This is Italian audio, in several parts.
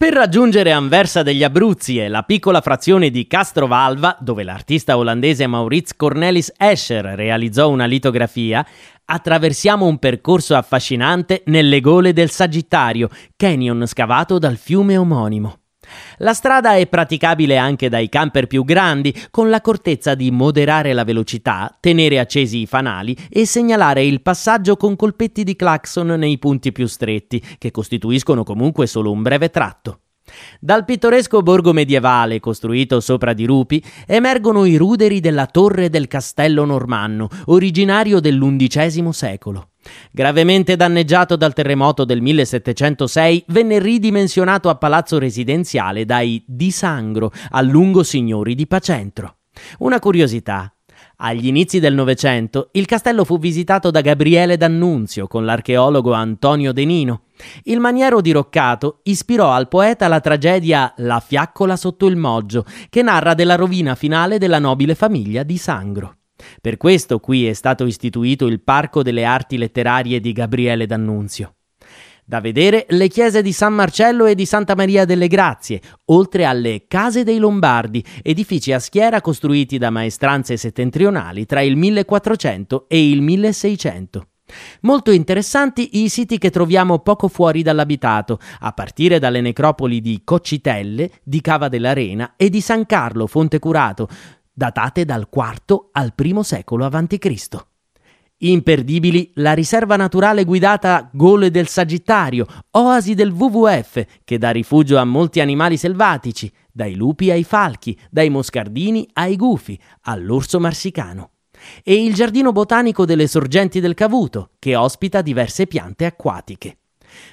Per raggiungere Anversa degli Abruzzi e la piccola frazione di Castrovalva, dove l'artista olandese Maurits Cornelis Escher realizzò una litografia, attraversiamo un percorso affascinante nelle gole del Sagittario, canyon scavato dal fiume omonimo. La strada è praticabile anche dai camper più grandi, con l'accortezza di moderare la velocità, tenere accesi i fanali e segnalare il passaggio con colpetti di clacson nei punti più stretti, che costituiscono comunque solo un breve tratto. Dal pittoresco borgo medievale costruito sopra di rupi emergono i ruderi della torre del castello normanno, originario dell'undicesimo secolo. Gravemente danneggiato dal terremoto del 1706, venne ridimensionato a palazzo residenziale dai Di Sangro, a lungo signori di Pacentro. Una curiosità. Agli inizi del Novecento il castello fu visitato da Gabriele D'Annunzio con l'archeologo Antonio Denino. Il maniero diroccato ispirò al poeta la tragedia La fiaccola sotto il moggio, che narra della rovina finale della nobile famiglia di Sangro. Per questo qui è stato istituito il Parco delle Arti Letterarie di Gabriele D'Annunzio. Da vedere le chiese di San Marcello e di Santa Maria delle Grazie, oltre alle Case dei Lombardi, edifici a schiera costruiti da maestranze settentrionali tra il 1400 e il 1600. Molto interessanti i siti che troviamo poco fuori dall'abitato, a partire dalle necropoli di Coccitelle, di Cava dell'Arena e di San Carlo Fontecurato, datate dal IV al I secolo a.C. Imperdibili la riserva naturale guidata Gole del Sagittario, oasi del WWF, che dà rifugio a molti animali selvatici, dai lupi ai falchi, dai moscardini ai gufi, all'orso marsicano. E il giardino botanico delle sorgenti del Cavuto, che ospita diverse piante acquatiche.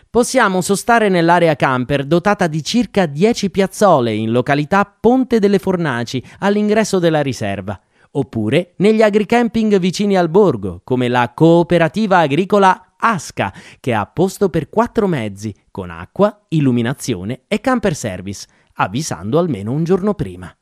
Possiamo sostare nell'area camper dotata di circa 10 piazzole in località Ponte delle Fornaci all'ingresso della riserva, oppure negli agricamping vicini al borgo, come la cooperativa agricola Asca, che ha posto per quattro mezzi, con acqua, illuminazione e camper service, avvisando almeno un giorno prima.